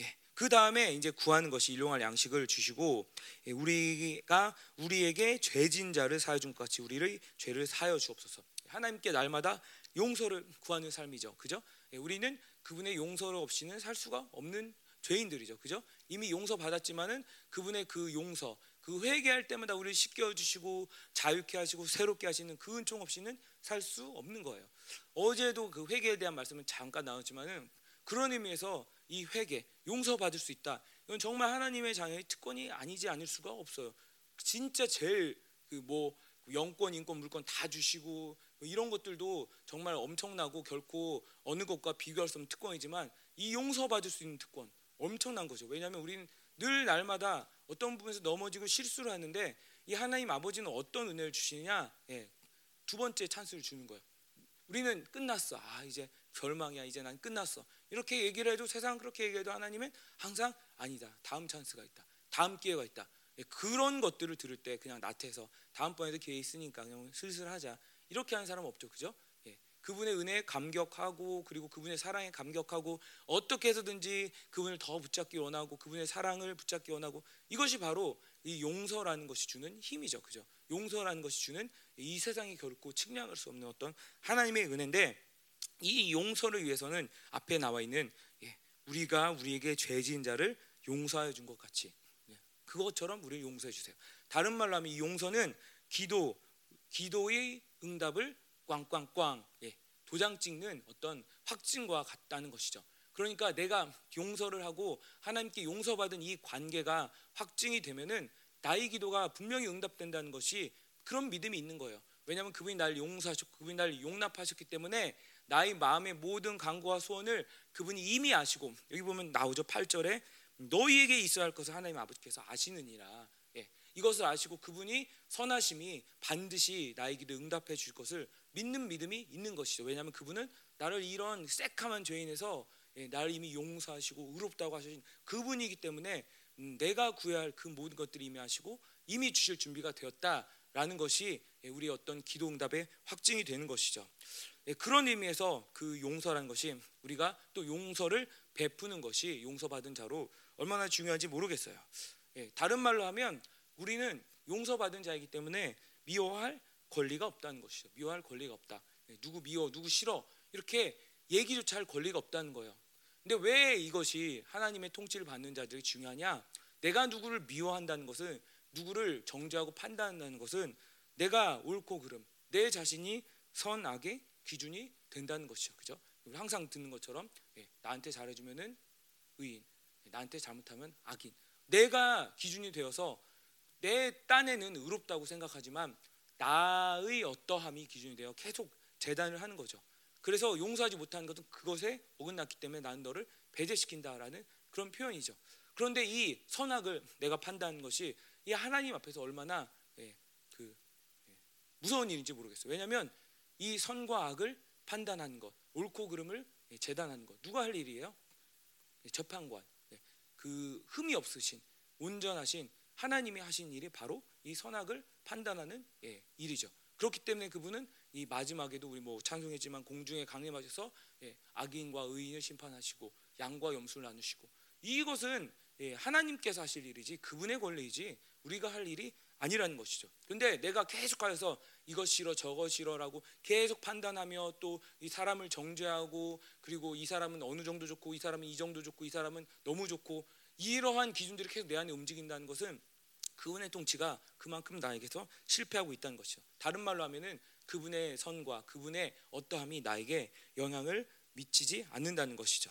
예. 그 다음에 이제 구하는 것이 일용할 양식을 주시고 예, 우리가 우리에게 죄진 자를 사여 준 것 같이 우리를 죄를 사여 주옵소서. 하나님께 날마다 용서를 구하는 삶이죠. 그죠? 예, 우리는 그분의 용서를 없이는 살 수가 없는 죄인들이죠. 그죠? 이미 용서 받았지만은 그분의 그 용서, 그 회개할 때마다 우리를 씻겨 주시고 자유케 하시고 새롭게 하시는 그 은총 없이는 살 수 없는 거예요. 어제도 그 회개에 대한 말씀은 잠깐 나왔지만은 그런 의미에서 이 회개, 용서 받을 수 있다. 이건 정말 하나님의 자녀의 특권이 아니지 않을 수가 없어요. 진짜 제일 그 뭐 영권, 인권, 물권 다 주시고 뭐 이런 것들도 정말 엄청나고 결코 어느 것과 비교할 수 없는 특권이지만 이 용서받을 수 있는 특권 엄청난 거죠. 왜냐하면 우리는 늘 날마다 어떤 부분에서 넘어지고 실수를 하는데 이 하나님 아버지는 어떤 은혜를 주시느냐? 예, 두 번째 찬스를 주는 거예요. 우리는 끝났어. 아 이제 절망이야. 이제 난 끝났어. 이렇게 얘기를 해도 세상 그렇게 얘기해도 하나님은 항상 아니다. 다음 찬스가 있다. 다음 기회가 있다. 예, 그런 것들을 들을 때 그냥 나태해서 다음번에도 기회 있으니까 그냥 슬슬 하자. 이렇게 하는 사람 없죠. 그죠? 예, 그분의 은혜에 감격하고 그리고 그분의 사랑에 감격하고 어떻게 해서든지 그분을 더 붙잡기 원하고 그분의 사랑을 붙잡기 원하고 이것이 바로 이 용서라는 것이 주는 힘이죠. 그죠? 용서라는 것이 주는 이 세상이 결코 측량할 수 없는 어떤 하나님의 은혜인데 이 용서를 위해서는 앞에 나와 있는 예, 우리가 우리에게 죄 지은 자를 용서해 준 것 같이 예, 그것처럼 우리를 용서해 주세요. 다른 말로 하면 이 용서는 기도 기도의 응답을 꽝꽝꽝 예, 도장 찍는 어떤 확증과 같다는 것이죠. 그러니까 내가 용서를 하고 하나님께 용서받은 이 관계가 확증이 되면은 나의 기도가 분명히 응답된다는 것이 그런 믿음이 있는 거예요. 왜냐하면 그분이 날 용서하셨고 그분이 날 용납하셨기 때문에 나의 마음의 모든 간구와 소원을 그분이 이미 아시고 여기 보면 나오죠 8절에 너희에게 있어야 할 것을 하나님 아버지께서 아시느니라 예, 이것을 아시고 그분이 선하심이 반드시 나의 기도 응답해 줄 것을 믿는 믿음이 있는 것이죠 왜냐하면 그분은 나를 이런 새카만 죄인에서 예, 나를 이미 용서하시고 의롭다고 하신 그분이기 때문에 음, 내가 구해야 할 그 모든 것들이 이미 하시고 이미 주실 준비가 되었다라는 것이 예, 우리의 어떤 기도 응답의 확증이 되는 것이죠. 예, 그런 의미에서 그 용서라는 것이 우리가 또 용서를 베푸는 것이 용서받은 자로 얼마나 중요한지 모르겠어요. 예, 다른 말로 하면 우리는 용서받은 자이기 때문에 미워할 권리가 없다는 것이죠. 미워할 권리가 없다. 누구 미워, 누구 싫어 이렇게 얘기조차 할 권리가 없다는 거예요. 근데 왜 이것이 하나님의 통치를 받는 자들이 중요하냐? 내가 누구를 미워한다는 것은 누구를 정죄하고 판단한다는 것은 내가 옳고 그름, 내 자신이 선악의 기준이 된다는 것이죠. 그죠? 항상 듣는 것처럼 예, 나한테 잘해주면은 의인, 나한테 잘못하면 악인. 내가 기준이 되어서 내 딴에는 의롭다고 생각하지만 나의 어떠함이 기준이 되어 계속 재단을 하는 거죠. 그래서 용서하지 못하는 것은 그것에 어긋났기 때문에 나는 너를 배제시킨다라는 그런 표현이죠. 그런데 이 선악을 내가 판단하는 것이 이 하나님 앞에서 얼마나 예, 그 예, 무서운 일인지 모르겠어요. 왜냐하면 이 선과 악을 판단하는 것, 옳고 그름을 예, 재단하는 것 누가 할 일이에요? 예, 재판관. 예, 그 흠이 없으신 온전하신 하나님이 하신 일이 바로 이 선악을 판단하는 예, 일이죠. 그렇기 때문에 그분은 이 마지막에도 우리 뭐 찬송했지만 공중에 강림 하셔서 예, 악인과 의인을 심판하시고 양과 염소를 나누시고 이것은 예, 하나님께서 하실 일이지 그분의 권리이지 우리가 할 일이 아니라는 것이죠. 근데 내가 계속하여서 이것 싫어 저것 싫어라고 계속 판단하며 또 이 사람을 정죄하고 그리고 이 사람은 어느 정도 좋고 이 사람은 이 정도 좋고 이 사람은 너무 좋고 이러한 기준들이 계속 내 안에 움직인다는 것은 그분의 통치가 그만큼 나에게서 실패하고 있다는 것이죠. 다른 말로 하면은 그분의 선과 그분의 어떠함이 나에게 영향을 미치지 않는다는 것이죠.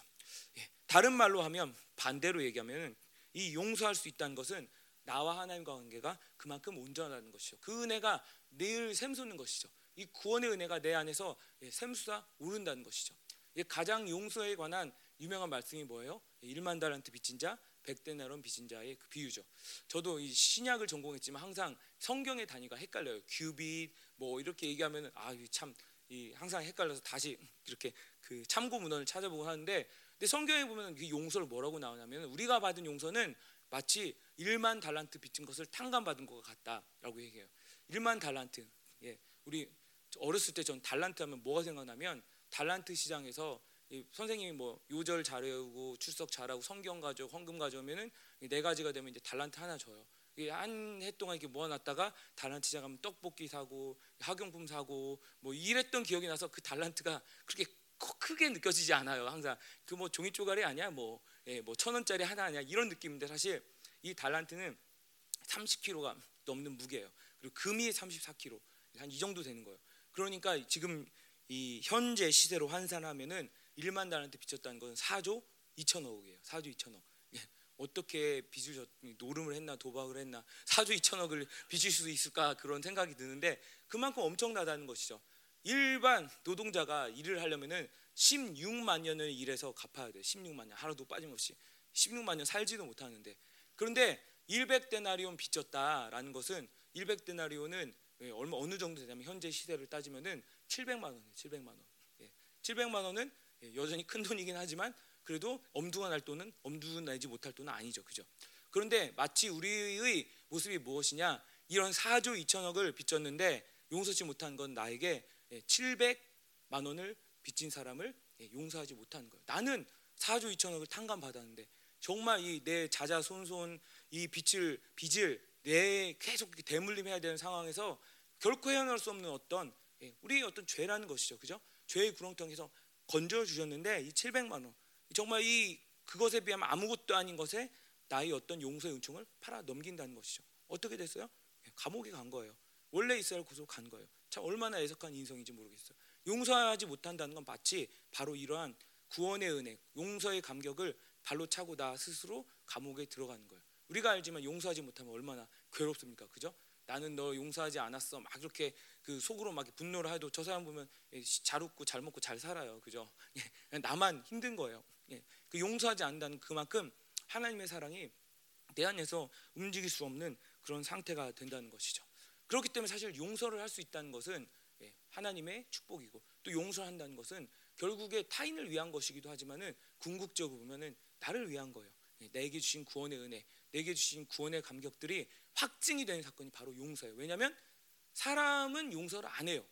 예, 다른 말로 하면 반대로 얘기하면 이 용서할 수 있다는 것은 나와 하나님과 관계가 그만큼 온전하다는 것이죠. 그 은혜가 늘 샘솟는 것이죠. 이 구원의 은혜가 내 안에서 예, 샘솟아 오른다는 것이죠. 예, 가장 용서에 관한 유명한 말씀이 뭐예요? 1만 달란트 빚진 자, 100데나론 빚진 자의 그 비유죠. 저도 이 신약을 전공했지만 항상 성경의 단위가 헷갈려요. 큐빗 뭐 이렇게 얘기하면 아참 이 항상 헷갈려서 다시 이렇게 그 참고 문헌을 찾아보고 하는데 근데 성경에 보면 그 용서를 뭐라고 나오냐면 우리가 받은 용서는 마치 1만 달란트 빚진 것을 탕감받은 것 같다라고 얘기해요. 1만 달란트. 예. 우리 어렸을 때 전 달란트 하면 뭐가 생각나면 달란트 시장에서 선생님이 뭐 요절 잘해오고 출석 잘하고 성경 가져 헌금 가져오면은 네 가지가 되면 이제 달란트 하나 줘요. 한해 동안 이렇게 모아놨다가 달란트 시장 가면 떡볶이 사고 학용품 사고 뭐 이랬던 기억이 나서 그 달란트가 그렇게 크게 느껴지지 않아요. 항상 그 뭐 종이 쪼가리 아니야 뭐 예, 뭐천 원짜리 하나 아니야 이런 느낌인데 사실 이 달란트는 30kg가 넘는 무게예요. 그리고 금이 34kg 한 이 정도 되는 거예요. 그러니까 지금 이 현재 시세로 환산하면은 1만 달한테 빚졌다는 건 4조 2천억이에요. 4조 2천억. 예. 어떻게 빚을 노름을 했나 도박을 했나 4조 2천억을 빚을 수 있을까 그런 생각이 드는데 그만큼 엄청나다는 것이죠. 일반 노동자가 일을 하려면은 16만 년을 일해서 갚아야 돼. 16만 년 하루도 빠짐없이 16만 년 살지도 못하는데 그런데 100데나리온 빚졌다라는 것은 100데나리온은 예, 얼마 어느 정도 되냐면 현재 시대를 따지면은 700만 원이에요. 700만 원. 예, 700만 원은 예, 여전히 큰 돈이긴 하지만 그래도 엄두가 날 돈은 엄두 나지 못할 돈은 아니죠. 그죠? 그런데 마치 우리의 모습이 무엇이냐? 이런 4조 2천억을 빚졌는데 용서치 못한 건 나에게 700만 원을 빚진 사람을 용서하지 못한 거예요. 나는 4조 2천억을 탕감 받았는데 정말 이 내 자자손손 이 빚을 빚을 내 계속 대물림해야 되는 상황에서 결코 헤어날 수 없는 어떤 우리의 어떤 죄라는 것이죠. 그죠? 죄의 구렁텅에서 건져 주셨는데 이 700만 원 정말 이 그것에 비하면 아무것도 아닌 것에 나의 어떤 용서의 은총을 팔아 넘긴다는 것이죠. 어떻게 됐어요? 감옥에 간 거예요. 원래 이스라엘 구속 간 거예요. 참 얼마나 애석한 인성인지 모르겠어요. 용서하지 못한다는 건 마치 바로 이러한 구원의 은혜, 용서의 감격을 발로 차고 나 스스로 감옥에 들어가는 거예요. 우리가 알지만 용서하지 못하면 얼마나 괴롭습니까? 그죠? 나는 너 용서하지 않았어. 막 이렇게 그 속으로 막 분노를 해도 저 사람 보면 잘 웃고 잘 먹고 잘 살아요. 그죠? 나만 힘든 거예요. 그 용서하지 않는다는 그만큼 하나님의 사랑이 내 안에서 움직일 수 없는 그런 상태가 된다는 것이죠. 그렇기 때문에 사실 용서를 할 수 있다는 것은 예, 하나님의 축복이고 또 용서한다는 것은 결국에 타인을 위한 것이기도 하지만은 궁극적으로 보면은 나를 위한 거예요. 예, 내게 주신 구원의 은혜, 내게 주신 구원의 감격들이 확증이 되는 사건이 바로 용서예요. 왜냐하면 사람은 용서를 안 해요.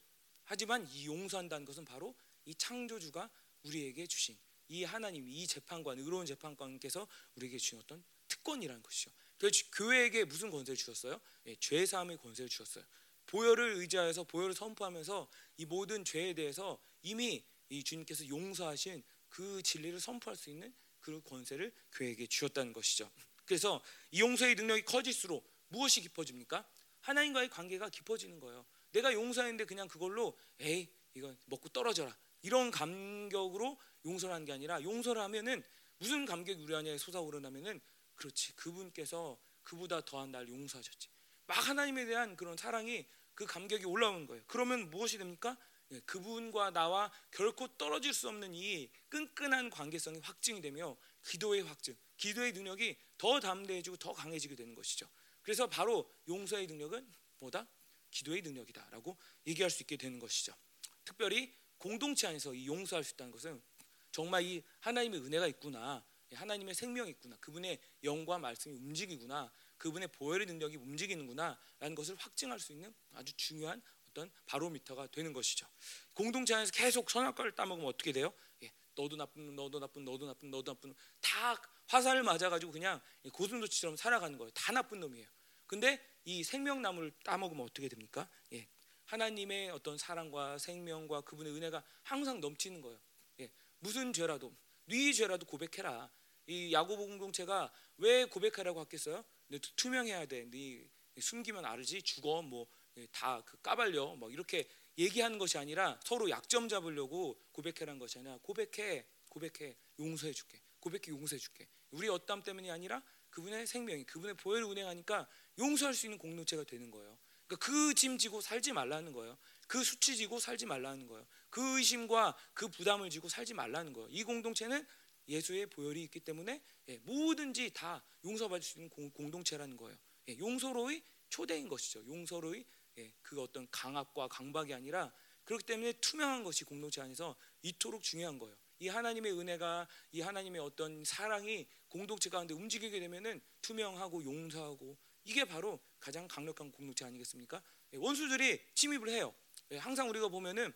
하지만 이 용서한다는 것은 바로 이 창조주가 우리에게 주신 이 하나님, 이 재판관, 의로운 재판관께서 우리에게 주신 어떤 특권이라는 것이죠. 그래서 교회에게 무슨 권세를 주셨어요? 예, 죄 사함의 권세를 주셨어요. 보혈을 의지하여서 보혈을 선포하면서 이 모든 죄에 대해서 이미 이 주님께서 용서하신 그 진리를 선포할 수 있는 그 권세를 교회에게 주셨다는 것이죠. 그래서 이 용서의 능력이 커질수록 무엇이 깊어집니까? 하나님과의 관계가 깊어지는 거예요. 내가 용서했는데 그냥 그걸로 에이 이거 먹고 떨어져라 이런 감격으로 용서를 하는 게 아니라 용서를 하면은 무슨 감격이 우리 안에 솟아오르냐면은 그렇지 그분께서 그보다 더한 날 용서하셨지 막 하나님에 대한 그런 사랑이 그 감격이 올라오는 거예요. 그러면 무엇이 됩니까? 예, 그분과 나와 결코 떨어질 수 없는 이 끈끈한 관계성이 확증이 되며 기도의 확증, 기도의 능력이 더 담대해지고 더 강해지게 되는 것이죠. 그래서 바로 용서의 능력은 뭐다? 기도의 능력이다라고 얘기할 수 있게 되는 것이죠. 특별히 공동체 안에서 이 용서할 수 있다는 것은 정말 이 하나님의 은혜가 있구나, 하나님의 생명이 있구나, 그분의 영과 말씀이 움직이구나, 그분의 보혈의 능력이 움직이는구나라는 것을 확증할 수 있는 아주 중요한 어떤 바로미터가 되는 것이죠. 공동체 안에서 계속 선악과를 따먹으면 어떻게 돼요? 예, 너도 나쁜, 너도 나쁜, 너도 나쁜, 너도 나쁜 다 화살을 맞아가지고 그냥 고슴도치처럼 살아가는 거예요. 다 나쁜 놈이에요. 근데 이 생명나무를 따먹으면 어떻게 됩니까? 예, 하나님의 어떤 사랑과 생명과 그분의 은혜가 항상 넘치는 거예요. 예, 무슨 죄라도 네 죄라도 고백해라. 이 야고보 공동체가 왜 고백하라고 했겠어요? 투명해야 돼. 네 숨기면 알지 죽어 뭐 다 그 까발려 뭐 이렇게 얘기하는 것이 아니라 서로 약점 잡으려고 고백해라는 것이 아니라 고백해 고백해 용서해 줄게 고백해 용서해 줄게 우리 어땀 때문이 아니라 그분의 생명이 그분의 보혈을 운행하니까 용서할 수 있는 공동체가 되는 거예요. 그러니까 그 짐 지고 살지 말라는 거예요. 그 수치 지고 살지 말라는 거예요. 그 의심과 그 부담을 지고 살지 말라는 거예요. 이 공동체는 예수의 보혈이 있기 때문에 예, 뭐든지 다 용서받을 수 있는 공, 동체라는 거예요. 예, 용서로의 초대인 것이죠. 용서로의 예, 그 어떤 강압과 강박이 아니라 그렇기 때문에 투명한 것이 공동체 안에서 이토록 중요한 거예요. 이 하나님의 은혜가 이 하나님의 어떤 사랑이 공동체 가운데 움직이게 되면은 투명하고 용서하고 이게 바로 가장 강력한 공동체 아니겠습니까? 예, 원수들이 침입을 해요. 예, 항상 우리가 보면은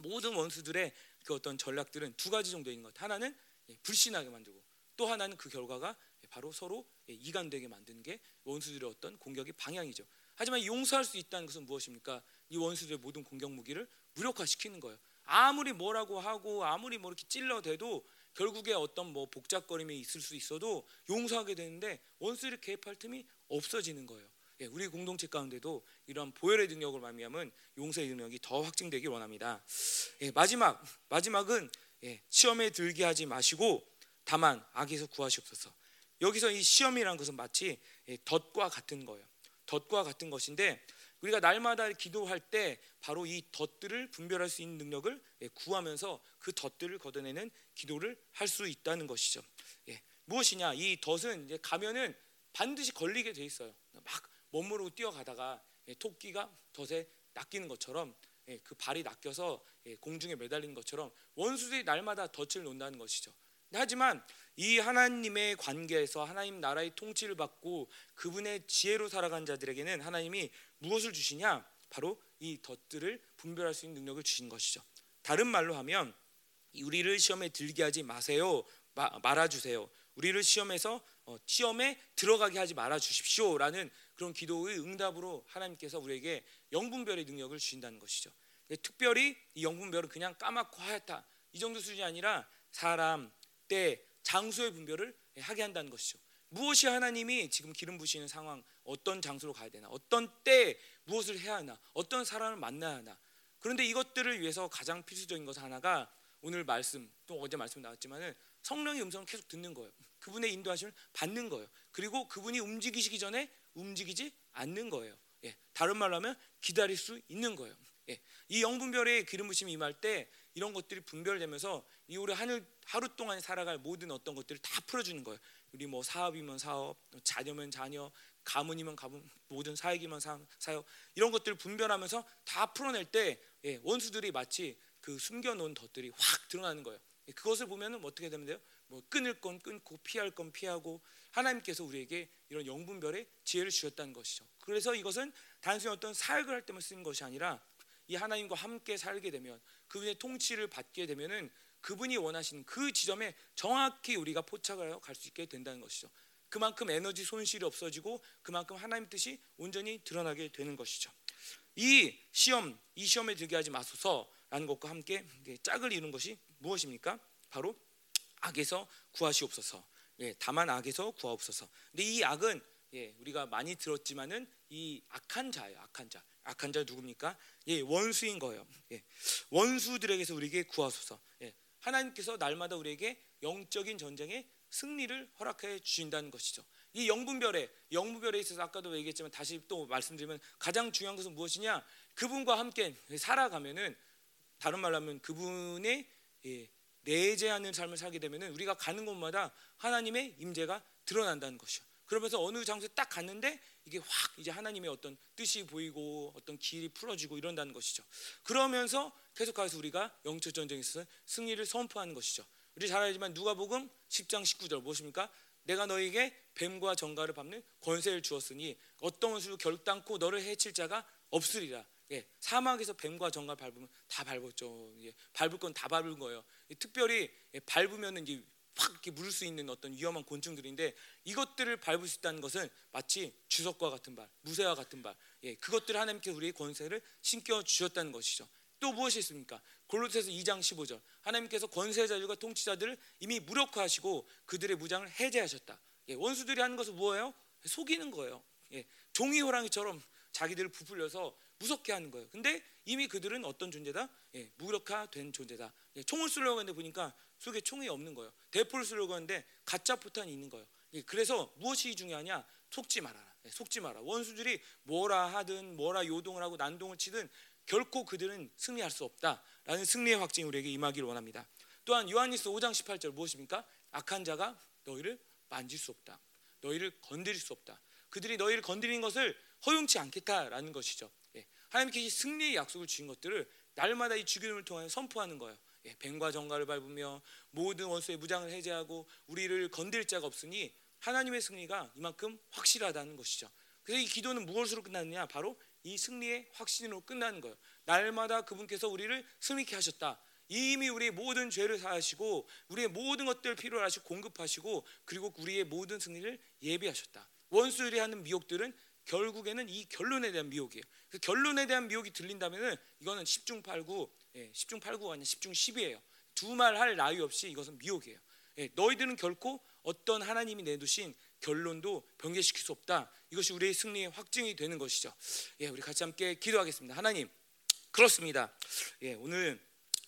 모든 원수들의 그 어떤 전략들은 두 가지 정도 있는 것. 하나는 예, 불신하게 만들고 또 하나는 그 결과가 바로 서로 이간되게 만드는 게 원수들의 어떤 공격의 방향이죠. 하지만 용서할 수 있다는 것은 무엇입니까? 이 원수들의 모든 공격 무기를 무력화시키는 거예요. 아무리 뭐라고 하고 아무리 뭐 이렇게 찔러대도 결국에 어떤 뭐 복잡거림이 있을 수 있어도 용서하게 되는데 원수를 개입할 틈이 없어지는 거예요. 예, 우리 공동체 가운데도 이런 보혈의 능력을 말미암은 용서의 능력이 더 확증되길 원합니다. 예, 마지막 마지막은 예, 시험에 들게 하지 마시고 다만 악에서 구하시옵소서. 여기서 이 시험이라는 것은 마치 예, 덫과 같은 거예요. 덫과 같은 것인데 우리가 날마다 기도할 때 바로 이 덫들을 분별할 수 있는 능력을 예, 구하면서 그 덫들을 걷어내는 기도를 할 수 있다는 것이죠. 예, 무엇이냐? 이 덫은 가면은 반드시 걸리게 돼 있어요. 막 멋모르고 뛰어가다가 예, 토끼가 덫에 낚이는 것처럼 예, 그 발이 낚여서 예, 공중에 매달리는 것처럼 원수들이 날마다 덫을 놓는다는 것이죠. 하지만 이 하나님의 관계에서 하나님 나라의 통치를 받고 그분의 지혜로 살아간 자들에게는 하나님이 무엇을 주시냐? 바로 이 덫들을 분별할 수 있는 능력을 주신 것이죠. 다른 말로 하면 우리를 시험에 들게 하지 마세요. 마, 말아주세요. 우리를 시험에서 어, 시험에 들어가게 하지 말아 주십시오라는 그런 기도의 응답으로 하나님께서 우리에게 영분별의 능력을 주신다는 것이죠. 특별히 이 영분별은 그냥 까맣고 하얗다 이 정도 수준이 아니라 사람, 때, 장소의 분별을 하게 한다는 것이죠. 무엇이 하나님이 지금 기름 부시는 상황, 어떤 장소로 가야 되나, 어떤 때 무엇을 해야 하나, 어떤 사람을 만나야 하나. 그런데 이것들을 위해서 가장 필수적인 것 하나가 오늘 말씀, 또 어제 말씀 나왔지만은 성령의 음성을 계속 듣는 거예요. 그분의 인도하심을 받는 거예요. 그리고 그분이 움직이시기 전에 움직이지 않는 거예요. 예, 다른 말로 하면 기다릴 수 있는 거예요. 예, 이 영분별의 기름 부심이 임할 때 이런 것들이 분별되면서 이 우리 하늘 하루 동안 살아갈 모든 어떤 것들을 다 풀어주는 거예요. 우리 뭐 사업이면 사업, 자녀면 자녀, 가문이면 가문, 모든 사역이면 사, 사역 이런 것들을 분별하면서 다 풀어낼 때 예, 원수들이 마치 그 숨겨놓은 덫들이 확 드러나는 거예요. 예, 그것을 보면은 뭐 어떻게 되면 돼요? 뭐 끊을 건 끊고 피할 건 피하고 하나님께서 우리에게 이런 영분별의 지혜를 주셨다는 것이죠. 그래서 이것은 단순히 어떤 사역을 할 때만 쓰는 것이 아니라 이 하나님과 함께 살게 되면 그분의 통치를 받게 되면은 그분이 원하시는 그 지점에 정확히 우리가 포착을 갈수 있게 된다는 것이죠. 그만큼 에너지 손실이 없어지고 그만큼 하나님 뜻이 온전히 드러나게 되는 것이죠. 이 시험, 이 시험에 들게 하지 마소서라는 것과 함께 짝을 이룬 것이 무엇입니까? 바로 악에서 구하시옵소서. 예, 다만 악에서 구하옵소서. 근데 이 악은 예, 우리가 많이 들었지만은 이 악한 자예요. 악한 자. 악한 자 누굽니까? 예, 원수인 거예요. 예, 원수들에게서 우리에게 구하소서. 예, 하나님께서 날마다 우리에게 영적인 전쟁에 승리를 허락해 주신다는 것이죠. 이 영분별에 영분별에 있어서 아까도 얘기했지만 다시 또 말씀드리면 가장 중요한 것은 무엇이냐? 그분과 함께 살아가면은 다른 말로 하면 그분의 예, 내재하는 삶을 살게 되면은 우리가 가는 곳마다 하나님의 임재가 드러난다는 것이요. 그러면서 어느 장소에 딱 갔는데 이게 확 이제 하나님의 어떤 뜻이 보이고 어떤 길이 풀어지고 이런다는 것이죠. 그러면서 계속해서 우리가 영적 전쟁에 있어서 승리를 선포하는 것이죠. 우리 잘 알지만 누가복음 10장 19절 무엇입니까? 내가 너에게 뱀과 정갈을 밟는 권세를 주었으니 어떤 것으로 결단코 너를 해칠 자가 없으리라. 예, 사막에서 뱀과 정갈 밟으면 다 밟았죠. 예, 밟을 건 다 밟은 거예요. 예, 특별히 예, 밟으면 이제 확 이렇게 물을 수 있는 어떤 위험한 곤충들인데 이것들을 밟을 수 있다는 것은 마치 주석과 같은 발, 무쇠와 같은 발, 예, 그것들 하나님께서 우리의 권세를 신겨 주셨다는 것이죠. 또 무엇이 있습니까? 골로새서 2장 15절 하나님께서 권세자들과 통치자들을 이미 무력화하시고 그들의 무장을 해제하셨다. 예, 원수들이 하는 것은 뭐예요? 속이는 거예요. 예, 종이 호랑이처럼 자기들을 부풀려서 무섭게 하는 거예요. 근데 이미 그들은 어떤 존재다? 예, 무력화된 존재다. 예, 총을 쏘려고 했는데 보니까 속에 총이 없는 거예요. 대포를 쏘려고 했는데 가짜 포탄이 있는 거예요. 예, 그래서 무엇이 중요하냐? 속지 말아라. 예, 속지 마라. 원수들이 뭐라 하든 뭐라 요동을 하고 난동을 치든 결코 그들은 승리할 수 없다 라는 승리의 확증이 우리에게 임하기를 원합니다. 또한 요한일서 5장 18절 무엇입니까? 악한 자가 너희를 만질 수 없다. 너희를 건드릴 수 없다. 그들이 너희를 건드리는 것을 허용치 않겠다라는 것이죠. 예. 하나님께서 승리의 약속을 주신 것들을 날마다 이 주기름을 통해 선포하는 거예요. 예. 뱀과 정갈을 밟으며 모든 원수의 무장을 해제하고 우리를 건드릴 자가 없으니 하나님의 승리가 이만큼 확실하다는 것이죠. 그래서 이 기도는 무엇으로 끝나느냐? 바로 이 승리의 확신으로 끝나는 거예요. 날마다 그분께서 우리를 승리케 하셨다. 이미 우리의 모든 죄를 사하시고 우리의 모든 것들을 필요로 하시고 공급하시고 그리고 우리의 모든 승리를 예비하셨다. 원수들이 하는 미혹들은 결국에는 이 결론에 대한 미혹이에요. 그 결론에 대한 미혹이 들린다면은 이거는 10중 8구, 예, 10중 8구가 아니라 10중 10이에요. 두 말 할 나위 없이 이것은 미혹이에요. 예, 너희들은 결코 어떤 하나님이 내두신 결론도 변개시킬 수 없다. 이것이 우리의 승리의 확증이 되는 것이죠. 예, 우리 같이 함께 기도하겠습니다. 하나님, 그렇습니다. 예, 오늘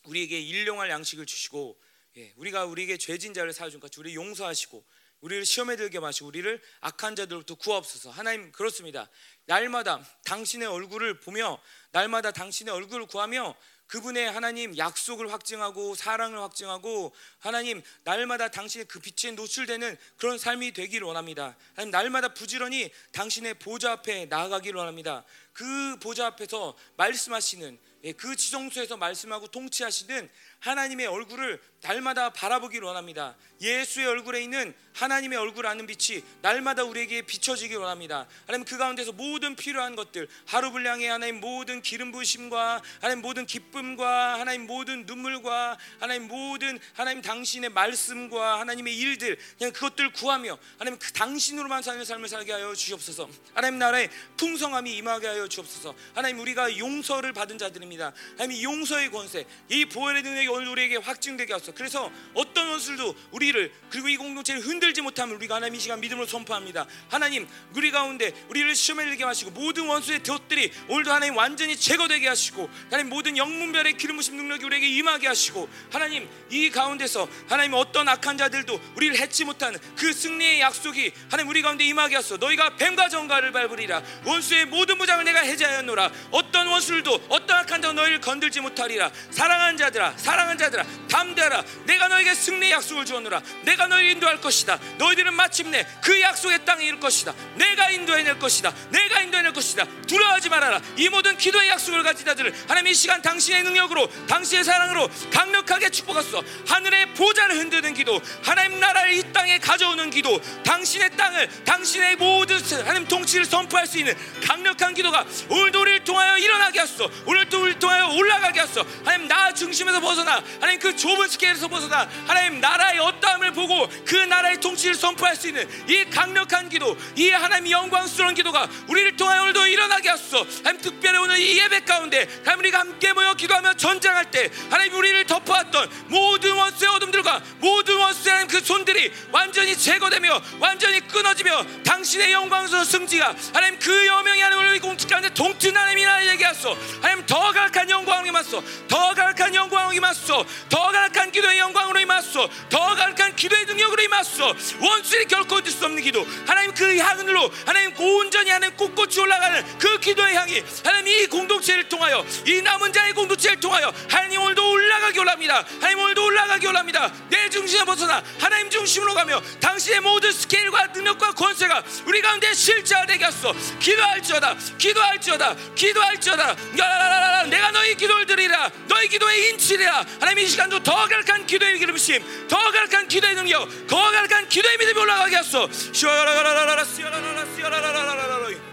우리에게 일용할 양식을 주시고, 예, 우리가 우리에게 죄진 자를 사여준 같이 우리 용서하시고 우리를 시험에 들게 마시고 우리를 악한 자들로부터 구하옵소서. 하나님 그렇습니다. 날마다 당신의 얼굴을 보며 날마다 당신의 얼굴을 구하며 그분의 하나님 약속을 확증하고 사랑을 확증하고 하나님 날마다 당신의 그 빛에 노출되는 그런 삶이 되기를 원합니다. 하나님 날마다 부지런히 당신의 보좌 앞에 나아가기를 원합니다. 그 보좌 앞에서 말씀하시는 예, 그 지성소에서 말씀하고 통치하시는 하나님의 얼굴을 날마다 바라보기를 원합니다. 예수의 얼굴에 있는 하나님의 얼굴 아는 빛이 날마다 우리에게 비춰지길 원합니다. 하나님 그 가운데서 모든 필요한 것들 하루 분량의 하나님 모든 기름 부심과 하나님 모든 기쁨과 하나님 모든 눈물과 하나님 모든 하나님 당신의 말씀과 하나님의 일들 그냥 그것들 구하며 하나님 그 당신으로만 사는 삶을 살게 하여 주시옵소서. 하나님 나라의 풍성함이 임하게 하여 주옵소서. 하나님 우리가 용서를 받은 자들입니다. 하나님 용서의 권세 이 보혈의 능력이 오늘 우리에게 확증되게 하소서. 그래서 어떤 원수도 우리를 그리고 이 공동체를 흔들지 못하면 우리가 하나님 이 시간 믿음으로 선포합니다. 하나님 우리 가운데 우리를 시험에 들게 하시고 모든 원수의 덫들이 오늘도 하나님 완전히 제거되게 하시고 하나님 모든 영문별의 기름 부심 능력이 우리에게 임하게 하시고 하나님 이 가운데서 하나님 어떤 악한 자들도 우리를 해치 못하는 그 승리의 약속이 하나님 우리 가운데 임하게 하소서. 너희가 뱀과 정갈을 밟으리라 원수의 모든 무장을 내가 해제하였노라 어떤 원수들도 어떤 악한 자도 너희를 건들지 못하리라 사랑한 자들아 사랑 한 자들아 담대하라. 내가 너에게 승리 약속을 주었노라. 내가 너희를 인도할 것이다. 너희들은 마침내 그 약속의 땅에 이를 것이다. 내가 인도해낼 것이다. 내가 인도해낼 것이다. 두려워하지 말아라. 이 모든 기도의 약속을 가진 자들을 하나님 이 시간 당신의 능력으로 당신의 사랑으로 강력하게 축복하소서. 하늘의 보좌를 흔드는 기도 하나님 나라를 이 땅에 가져오는 기도 당신의 땅을 당신의 모든 하나님 통치를 선포할 수 있는 강력한 기도가 오늘도 우리를 통하여 일어나게 하소서. 오늘도 우리를 통하여 올라가게 하소서. 하나님 나 중심에서 벗어나 하나님 그 좁은 스케일에서 벗어나 하나님 나라의 어떠함을 보고 그 나라의 통치를 선포할 수 있는 이 강력한 기도 이 하나님 영광스러운 기도가 우리를 통하여 오늘도 일어나게 하소서. 하나님 특별히 오늘 이 예배 가운데 하나님 우리가 함께 모여 기도하며 전장할 때 하나님 우리를 덮어왔던 모든 원수의 어둠들과 모든 원수의 하나님 그 손들이 완전히 제거되며 완전히 끊어지며 당신의 영광스러운 승지가 하나님 그 여명이 하나님 우리 공직 가운데 동튼 하나님이 나를 얘기하소 하나님 더 가득한 영광을 임하소 더 가득한 영광을 임하소 더 가득한 기도의 영광으로 임하소 더 가득한 기도의 능력으로 임하소 원수들이 결코 얻을 수 없는 기도. 하나님 그 향으로 하나님 온전히 하나님 꿋꿋이 올라가는 그 기도의 향이 하나님 이 공동체를 통하여 이 남은 자의 공동체를 통하여 하나님 오늘도 올라가기 원합니다. 하나님 오늘도 올라가기 원합니다. 내 중심에 벗어나 하나님 중심으로 가며 당신의 모든 스케일과 능력과 권세가 우리 가운데 실제화되게 하소서. 기도할지어다 기도할지어다 기도할지어다. 내가 너희 기도를 드리라. 너희 기도의 인치리라 하나님 이 시간도 더 가득한 기도의 기름심 더 가득한 기도의 능력 더 가득한 기도의 믿음이 올라가게 하소서. 시와라라라라라 시와라라라 시와라라라라